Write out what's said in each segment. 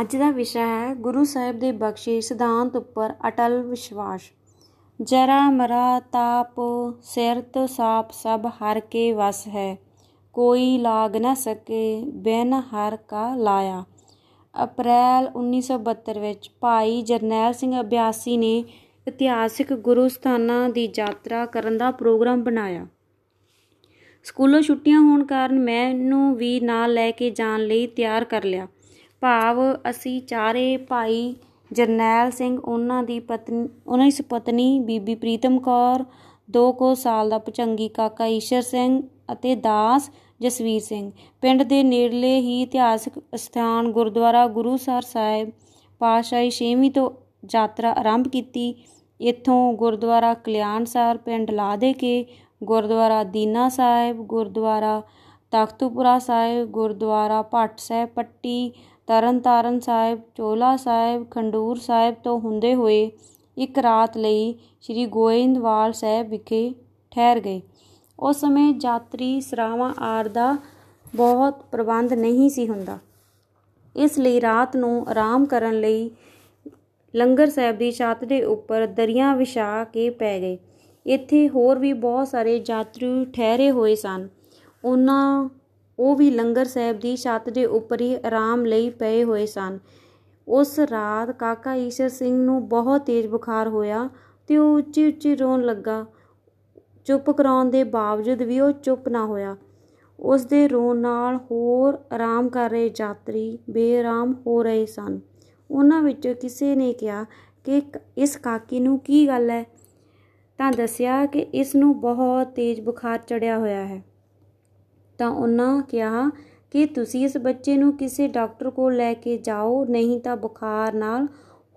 ਅੱਜ ਦਾ ਵਿਸ਼ਾ ਹੈ ਗੁਰੂ ਸਾਹਿਬ ਦੇ ਬਖਸ਼ੇ ਸਿਧਾਂਤ ਉੱਪਰ ਅਟਲ ਵਿਸ਼ਵਾਸ। ਜਰਾ ਮਰਾ ਤਾਪ ਸਿਰਤ ਸਾਪ ਸਭ ਹਰ ਕੇ ਵਸ ਹੈ। ਕੋਈ ਲਾਗ ਨਾ ਸਕੇ, ਬਿਨ ਹਰ ਕਾ ਲਾਇਆ। ਅਪ੍ਰੈਲ 1972 ਵਿੱਚ ਭਾਈ ਜਰਨੈਲ ਸਿੰਘ ਅਭਿਆਸੀ ਨੇ ਇਤਿਹਾਸਿਕ ਗੁਰੂ ਸਥਾਨਾਂ ਦੀ ਯਾਤਰਾ ਕਰਨ ਦਾ ਪ੍ਰੋਗਰਾਮ ਬਣਾਇਆ। ਸਕੂਲੋਂ ਛੁੱਟੀਆਂ ਹੋਣ ਕਾਰਨ ਮੈਨੂੰ ਵੀ ਨਾਲ ਲੈ ਕੇ ਜਾਣ ਲਈ ਤਿਆਰ ਕਰ ਲਿਆ। ਭਾਵ ਅਸੀਂ ਚਾਰੇ ਭਾਈ ਜਰਨੈਲ ਸਿੰਘ, ਉਹਨਾਂ ਦੀ ਪਤਨੀ, ਉਹਨਾਂ ਦੀ ਸੁਪਤਨੀ ਬੀਬੀ ਪ੍ਰੀਤਮ ਕੌਰ, ਦੋ ਕੋ ਸਾਲ ਦਾ ਪਚੰਗੀ ਕਾਕਾ ਈਸ਼ਰ ਸਿੰਘ ਅਤੇ ਦਾਸ ਜਸਵੀਰ ਸਿੰਘ। ਪਿੰਡ ਦੇ ਨੇੜਲੇ ਹੀ ਇਤਿਹਾਸਕ ਸਥਾਨ ਗੁਰਦੁਆਰਾ ਗੁਰੂਸਰ ਸਾਹਿਬ ਪਾਸ਼ਾਹੀ ਛੇਵੀਂ ਤੋਂ ਯਾਤਰਾ ਆਰੰਭ ਕੀਤੀ। ਇੱਥੋਂ ਗੁਰਦੁਆਰਾ ਕਲਿਆਣਸਰ ਪਿੰਡ ਲਾ ਦੇ ਕੇ ਗੁਰਦੁਆਰਾ ਦੀਨਾ ਸਾਹਿਬ, ਗੁਰਦੁਆਰਾ ਤਖਤੂਪੁਰਾ ਸਾਹਿਬ, ਗੁਰਦੁਆਰਾ ਭੱਟ ਸਾਹਿਬ ਪੱਟੀ ਤਰਨਤਾਰਨ ਸਾਹਿਬ, ਚੋਲਾ ਸਾਹਿਬ, ਖੰਡੂਰ ਸਾਹਿਬ ਤੋਂ ਹੁੰਦੇ ਹੋਏ ਇੱਕ ਰਾਤ ਲਈ ਸ੍ਰੀ ਗੋਇੰਦਵਾਲ ਸਾਹਿਬ ਵਿਖੇ ਠਹਿਰ ਗਏ। ਉਸ ਸਮੇਂ ਯਾਤਰੀ ਸਰਾਵਾਂ ਆਰ ਦਾ ਬਹੁਤ ਪ੍ਰਬੰਧ ਨਹੀਂ ਸੀ ਹੁੰਦਾ। ਇਸ ਲਈ ਰਾਤ ਨੂੰ ਆਰਾਮ ਕਰਨ ਲਈ ਲੰਗਰ ਸਾਹਿਬ ਦੀ ਛੱਤ ਦੇ ਉੱਪਰ ਦਰੀਆਂ ਵਿਛਾ ਕੇ ਪੈ ਗਏ। ਇੱਥੇ ਹੋਰ ਵੀ ਬਹੁਤ ਸਾਰੇ ਯਾਤਰੀ ਠਹਿਰੇ ਹੋਏ ਸਨ। ਉਹਨਾਂ ਉਹ ਵੀ ਲੰਗਰ ਸਾਹਿਬ ਦੀ ਛੱਤ ਦੇ ਉੱਪਰ ਹੀ ਆਰਾਮ ਲਈ ਪਏ ਹੋਏ ਸਨ। ਉਸ ਰਾਤ ਕਾਕਾ ਈਸ਼ਰ ਸਿੰਘ ਨੂੰ ਬਹੁਤ ਤੇਜ਼ ਬੁਖਾਰ ਹੋਇਆ ਤੇ ਉਹ ਉੱਚੀ ਉੱਚੀ ਰੋਣ ਲੱਗਾ। ਚੁੱਪ ਕਰਾਉਣ ਦੇ ਬਾਵਜੂਦ ਵੀ ਉਹ ਚੁੱਪ ਨਾ ਹੋਇਆ। ਉਸ ਦੇ ਰੋਣ ਨਾਲ ਹੋਰ ਆਰਾਮ ਕਰ ਰਹੇ ਯਾਤਰੀ ਬੇਆਰਾਮ ਹੋ ਰਹੇ ਸਨ। ਉਹਨਾਂ ਵਿੱਚੋਂ ਕਿਸੇ ਨੇ ਕਿਹਾ ਕਿ ਇਸ ਕਾਕੀ ਨੂੰ ਕੀ ਗੱਲ ਹੈ? ਤਾਂ ਦੱਸਿਆ ਕਿ ਇਸ ਨੂੰ ਬਹੁਤ ਤੇਜ਼ ਬੁਖਾਰ ਚੜਿਆ ਹੋਇਆ ਹੈ। ਤਾਂ ਉਹਨਾਂ ਕਿਹਾ ਕਿ ਤੁਸੀਂ ਇਸ ਬੱਚੇ ਨੂੰ ਕਿਸੇ ਡਾਕਟਰ ਕੋਲ ਲੈ ਕੇ ਜਾਓ, ਨਹੀਂ ਤਾਂ ਬੁਖਾਰ ਨਾਲ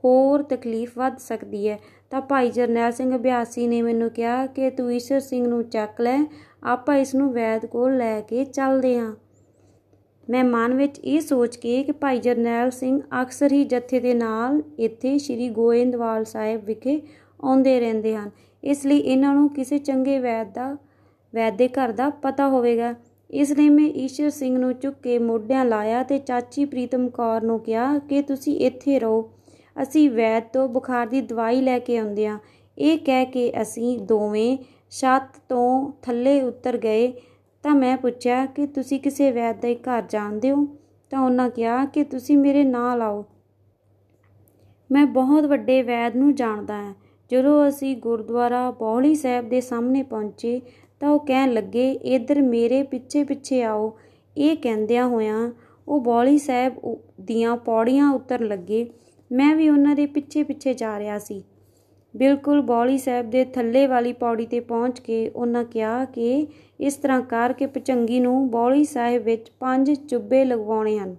ਹੋਰ ਤਕਲੀਫ ਵੱਧ ਸਕਦੀ ਹੈ। ਤਾਂ ਭਾਈ ਜਰਨੈਲ ਸਿੰਘ ਅਭਿਆਸੀ ਨੇ ਮੈਨੂੰ ਕਿਹਾ ਕਿ ਤੂੰ ਈਸ਼ਰ ਸਿੰਘ ਨੂੰ ਚੱਕ ਲੈ, ਆਪਾਂ ਇਸ ਨੂੰ ਵੈਦ ਕੋਲ ਲੈ ਕੇ ਚੱਲਦੇ ਹਾਂ। ਮੈਂ ਮਨ ਵਿੱਚ ਇਹ ਸੋਚ ਕੇ ਕਿ ਭਾਈ ਜਰਨੈਲ ਸਿੰਘ ਅਕਸਰ ਹੀ ਜਥੇ ਦੇ ਨਾਲ ਇੱਥੇ ਸ੍ਰੀ ਗੋਇੰਦਵਾਲ ਸਾਹਿਬ ਵਿਖੇ ਆਉਂਦੇ ਰਹਿੰਦੇ ਹਨ। ਇਸ ਲਈ ਇਹਨਾਂ ਨੂੰ ਕਿਸੇ ਚੰਗੇ ਵੈਦ ਦਾ, ਵੈਦ ਦੇ ਘਰ ਦਾ ਪਤਾ ਹੋਵੇਗਾ। ਇਸ ਲਈ ਮੈਂ ਈਸ਼ਰ ਸਿੰਘ ਨੂੰ ਚੁੱਕ ਕੇ ਮੋਢਿਆਂ ਲਾਇਆ ਤੇ ਚਾਚੀ ਪ੍ਰੀਤਮ ਕੌਰ ਨੂੰ ਕਿਹਾ ਕਿ ਤੁਸੀਂ ਇੱਥੇ ਰਹੋ। ਅਸੀਂ ਵੈਦ ਤੋਂ ਬੁਖਾਰ ਦੀ ਦਵਾਈ ਲੈ ਕੇ ਆਉਂਦੇ ਆ ਇਹ ਕਹਿ ਕੇ ਅਸੀਂ ਦੋਵੇਂ ਛੱਤ ਤੋਂ ਥੱਲੇ ਉਤਰ ਗਏ। ਤਾਂ ਮੈਂ ਪੁੱਛਿਆ ਕਿ ਤੁਸੀਂ ਕਿਸੇ ਵੈਦ ਦੇ ਘਰ ਜਾਣਦੇ ਹੋ? ਤਾਂ ਉਹਨਾਂ ਕਿਹਾ ਕਿ ਤੁਸੀਂ ਮੇਰੇ ਨਾਲ ਆਓ। ਮੈਂ ਬਹੁਤ ਵੱਡੇ ਵੈਦ ਨੂੰ ਜਾਣਦਾ ਹਾਂ। ਜਦੋਂ ਅਸੀਂ ਗੁਰਦੁਆਰਾ ਬੌਲੀ ਸਾਹਿਬ ਦੇ ਸਾਹਮਣੇ ਪਹੁੰਚੇ ਤਾਂ ਉਹ ਕਹਿਣ ਲੱਗੇ, ਇਧਰ ਮੇਰੇ ਪਿੱਛੇ ਪਿੱਛੇ ਆਓ। ਇਹ ਕਹਿੰਦਿਆਂ ਹੋਇਆਂ ਉਹ ਬੌਲੀ ਸਾਹਿਬ ਦੀਆਂ ਪੌੜੀਆਂ ਉਤਰ ਲੱਗੇ। ਮੈਂ ਵੀ ਉਹਨਾਂ ਦੇ ਪਿੱਛੇ ਪਿੱਛੇ ਜਾ ਰਿਹਾ ਸੀ। ਬਿਲਕੁਲ ਬੌਲੀ ਸਾਹਿਬ ਦੇ ਥੱਲੇ ਵਾਲੀ ਪੌੜੀ ਤੇ ਪਹੁੰਚ ਕੇ ਉਹਨਾਂ ਕਿਹਾ ਕਿ ਇਸ ਤਰ੍ਹਾਂ ਕਰ ਕੇ ਪਚੰਗੀ ਨੂੰ ਬੌਲੀ ਸਾਹਿਬ ਵਿੱਚ ਪੰਜ ਚੁੱਬੇ ਲਗਵਾਉਣੇ ਹਨ।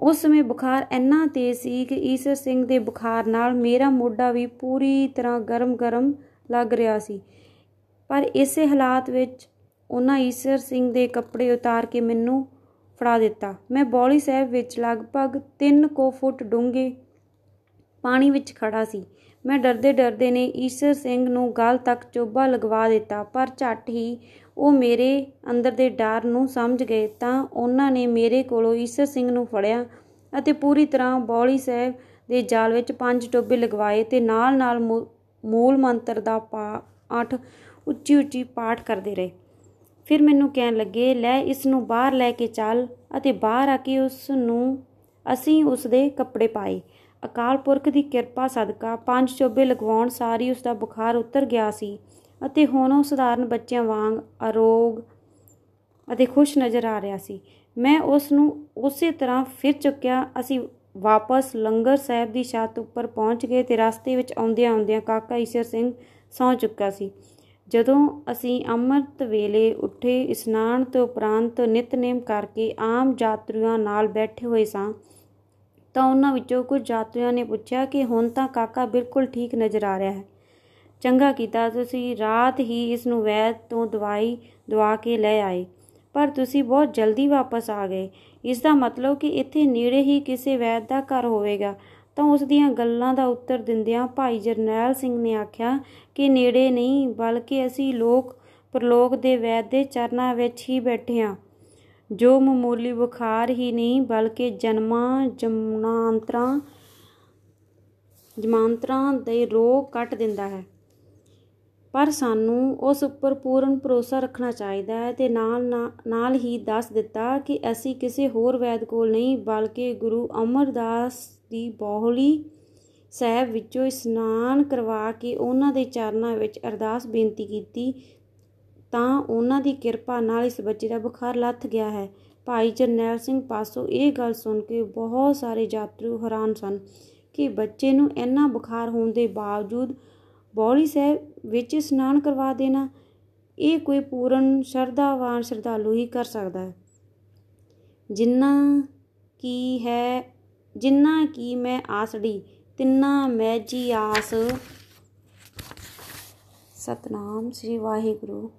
ਉਸ ਸਮੇਂ ਬੁਖਾਰ ਇੰਨਾ ਤੇਜ਼ ਸੀ ਕਿ ਈਸ਼ਰ ਸਿੰਘ ਦੇ ਬੁਖਾਰ ਨਾਲ ਮੇਰਾ ਮੋਢਾ ਵੀ ਪੂਰੀ ਤਰ੍ਹਾਂ ਗਰਮ-ਗਰਮ ਲੱਗ ਰਿਹਾ ਸੀ। ਪਰ ਇਸੇ ਹਾਲਾਤ ਵਿੱਚ ਉਹਨਾਂ ਈਸ਼ਰ ਸਿੰਘ ਦੇ ਕੱਪੜੇ ਉਤਾਰ ਕੇ ਮੈਨੂੰ ਫੜਾ ਦਿੱਤਾ। ਮੈਂ ਬੌਲੀ ਸਾਹਿਬ ਵਿੱਚ ਲਗਭਗ 3 ਕੋ ਫੁੱਟ ਡੂੰਘੇ ਪਾਣੀ ਵਿੱਚ ਖੜਾ ਸੀ। ਮੈਂ ਡਰਦੇ ਡਰਦੇ ਨੇ ਈਸ਼ਰ ਸਿੰਘ ਨੂੰ ਗਲ ਤੱਕ ਚੋਬਾ ਲਗਵਾ ਦਿੱਤਾ, ਪਰ ਝੱਟ ਹੀ ਉਹ ਮੇਰੇ ਅੰਦਰ ਦੇ ਡਰ ਨੂੰ ਸਮਝ ਗਏ ਤਾਂ ਉਹਨਾਂ ਨੇ ਮੇਰੇ ਕੋਲੋਂ ਈਸ਼ਰ ਸਿੰਘ ਨੂੰ ਫੜਿਆ ਅਤੇ ਪੂਰੀ ਤਰ੍ਹਾਂ ਬੌਲੀ ਸਾਹਿਬ ਦੇ ਜਾਲ ਵਿੱਚ ਪੰਜ ਟੋਬੇ ਲਗਵਾਏ ਤੇ ਨਾਲ-ਨਾਲ ਮੂਲ ਮੰਤਰ ਦਾ ਪਾਠ ਉੱਚੀ ਉੱਚੀ ਪਾਠ ਕਰਦੇ ਰਹੇ। ਫਿਰ ਮੈਨੂੰ ਕਹਿਣ ਲੱਗੇ, ਲੈ ਇਸ ਨੂੰ ਬਾਹਰ ਲੈ ਕੇ ਚੱਲ ਅਤੇ ਬਾਹਰ ਆ ਕੇ ਉਸ ਨੂੰ ਅਸੀਂ ਉਸ ਦੇ ਕੱਪੜੇ ਪਾਏ। ਅਕਾਲ ਪੁਰਖ ਦੀ ਕਿਰਪਾ ਸਦਕਾ ਪੰਜ ਚੋਬੇ ਲਗਵਾਉਣ ਸਾਰੀ ਉਸ ਦਾ ਬੁਖਾਰ ਉਤਰ ਗਿਆ ਸੀ ਅਤੇ ਹੁਣ ਉਹ ਸਧਾਰਨ ਬੱਚਿਆਂ ਵਾਂਗ ਅਰੋਗ ਅਤੇ ਖੁਸ਼ ਨਜ਼ਰ ਆ ਰਿਹਾ ਸੀ। ਮੈਂ ਉਸ ਨੂੰ ਉਸੇ ਤਰ੍ਹਾਂ ਫਿਰ ਚੁੱਕਿਆ, ਅਸੀਂ ਵਾਪਸ ਲੰਗਰ ਸਾਹਿਬ ਦੀ ਛੱਤ ਉੱਪਰ ਪਹੁੰਚ ਗਏ ਤੇ ਰਸਤੇ ਵਿੱਚ ਆਉਂਦਿਆਂ ਆਉਂਦਿਆਂ ਕਾਕਾ ਈਸ਼ਰ ਸਿੰਘ ਸੌਂ ਚੁੱਕਾ ਸੀ। ਜਦੋਂ ਅਸੀਂ ਅੰਮ੍ਰਿਤ ਵੇਲੇ ਉੱਠੇ, ਇਸ਼ਨਾਨ ਤੋਂ ਉਪਰੰਤ ਨਿਤਨੇਮ ਕਰਕੇ ਆਮ ਯਾਤਰੀਆਂ ਨਾਲ ਬੈਠੇ ਹੋਏ ਸਾਂ, ਤਾਂ ਉਹਨਾਂ ਵਿੱਚੋਂ ਕੁਝ ਯਾਤਰੀਆਂ ਨੇ ਪੁੱਛਿਆ ਕਿ ਹੁਣ ਤਾਂ ਕਾਕਾ ਬਿਲਕੁਲ ਠੀਕ ਨਜ਼ਰ ਆ ਰਿਹਾ ਹੈ। ਚੰਗਾ ਕੀਤਾ, ਤੁਸੀਂ ਰਾਤ ਹੀ ਇਸ ਨੂੰ ਵੈਦ ਤੋਂ ਦਵਾਈ ਦਵਾ ਕੇ ਲੈ ਆਏ, ਪਰ ਤੁਸੀਂ ਬਹੁਤ ਜਲਦੀ ਵਾਪਸ ਆ ਗਏ। ਇਸ ਦਾ ਮਤਲਬ ਕਿ ਇੱਥੇ ਨੇੜੇ ਹੀ ਕਿਸੇ ਵੈਦ ਦਾ ਘਰ ਹੋਵੇਗਾ। ਤਾਂ ਉਸ ਦੀਆਂ ਗੱਲਾਂ ਦਾ ਉੱਤਰ ਦਿੰਦਿਆਂ ਭਾਈ ਜਰਨੈਲ ਸਿੰਘ ਨੇ ਆਖਿਆ ਕਿ ਨੇੜੇ ਨਹੀਂ, ਬਲਕਿ ਅਸੀਂ ਲੋਕ ਪ੍ਰਲੋਕ ਦੇ ਵੈਦ ਦੇ ਚਰਨਾਂ ਵਿੱਚ ਹੀ ਬੈਠੇ ਹਾਂ ਜੋ ਮਾਮੂਲੀ ਬੁਖਾਰ ਹੀ ਨਹੀਂ, ਬਲਕਿ ਜਨਮਾਂ ਜਮਨਾਂਤਰਾਂ ਜਮਾਂਤਰਾਂ ਦੇ ਰੋਗ ਕੱਟ ਦਿੰਦਾ ਹੈ। ਪਰ ਸਾਨੂੰ ਉਸ ਉੱਪਰ ਪੂਰਨ ਭਰੋਸਾ ਰੱਖਣਾ ਚਾਹੀਦਾ ਹੈ ਤੇ ਨਾਲ ਨਾਲ ਹੀ ਦੱਸ ਦਿੱਤਾ ਕਿ ਅਸੀਂ ਕਿਸੇ ਹੋਰ ਵੈਦ ਕੋਲ ਨਹੀਂ, ਬਲਕਿ ਗੁਰੂ ਅਮਰਦਾਸ ਦੀ ਬਾਹੁਲੀ ਸਾਹਿਬ ਵਿੱਚੋਂ ਇਸ਼ਨਾਨ ਕਰਵਾ ਕੇ ਉਹਨਾਂ ਦੇ ਚਰਨਾਂ ਵਿੱਚ ਅਰਦਾਸ ਬੇਨਤੀ ਕੀਤੀ, ਤਾਂ ਉਹਨਾਂ ਦੀ ਕਿਰਪਾ ਨਾਲ ਇਸ ਬੱਚੇ ਦਾ ਬੁਖਾਰ ਲੱਥ ਗਿਆ ਹੈ। ਭਾਈ ਜਰਨੈਲ ਸਿੰਘ ਪਾਸੋਂ ਇਹ ਗੱਲ ਸੁਣ ਕੇ ਬਹੁਤ ਸਾਰੇ ਯਾਤਰੂ ਹੈਰਾਨ ਸਨ ਕਿ ਬੱਚੇ ਨੂੰ ਇੰਨਾ ਬੁਖਾਰ ਹੋਣ ਦੇ ਬਾਵਜੂਦ ਬੌਲੀ ਸਾਹਿਬ ਵਿੱਚ ਇਸ਼ਨਾਨ ਕਰਵਾ ਦੇਣਾ, ਇਹ ਕੋਈ ਪੂਰਨ ਸ਼ਰਧਾਵਾਨ ਸ਼ਰਧਾਲੂ ਹੀ ਕਰ ਸਕਦਾ ਹੈ। ਜਿੰਨਾ ਕੀ ਹੈ ਜਿੰਨਾ ਕੀ ਮੈਂ ਆਸੜੀ ਤਿੰਨਾ ਮੈਜੀ ਆਸ। ਸਤਨਾਮ ਸ੍ਰੀ ਵਾਹਿਗੁਰੂ।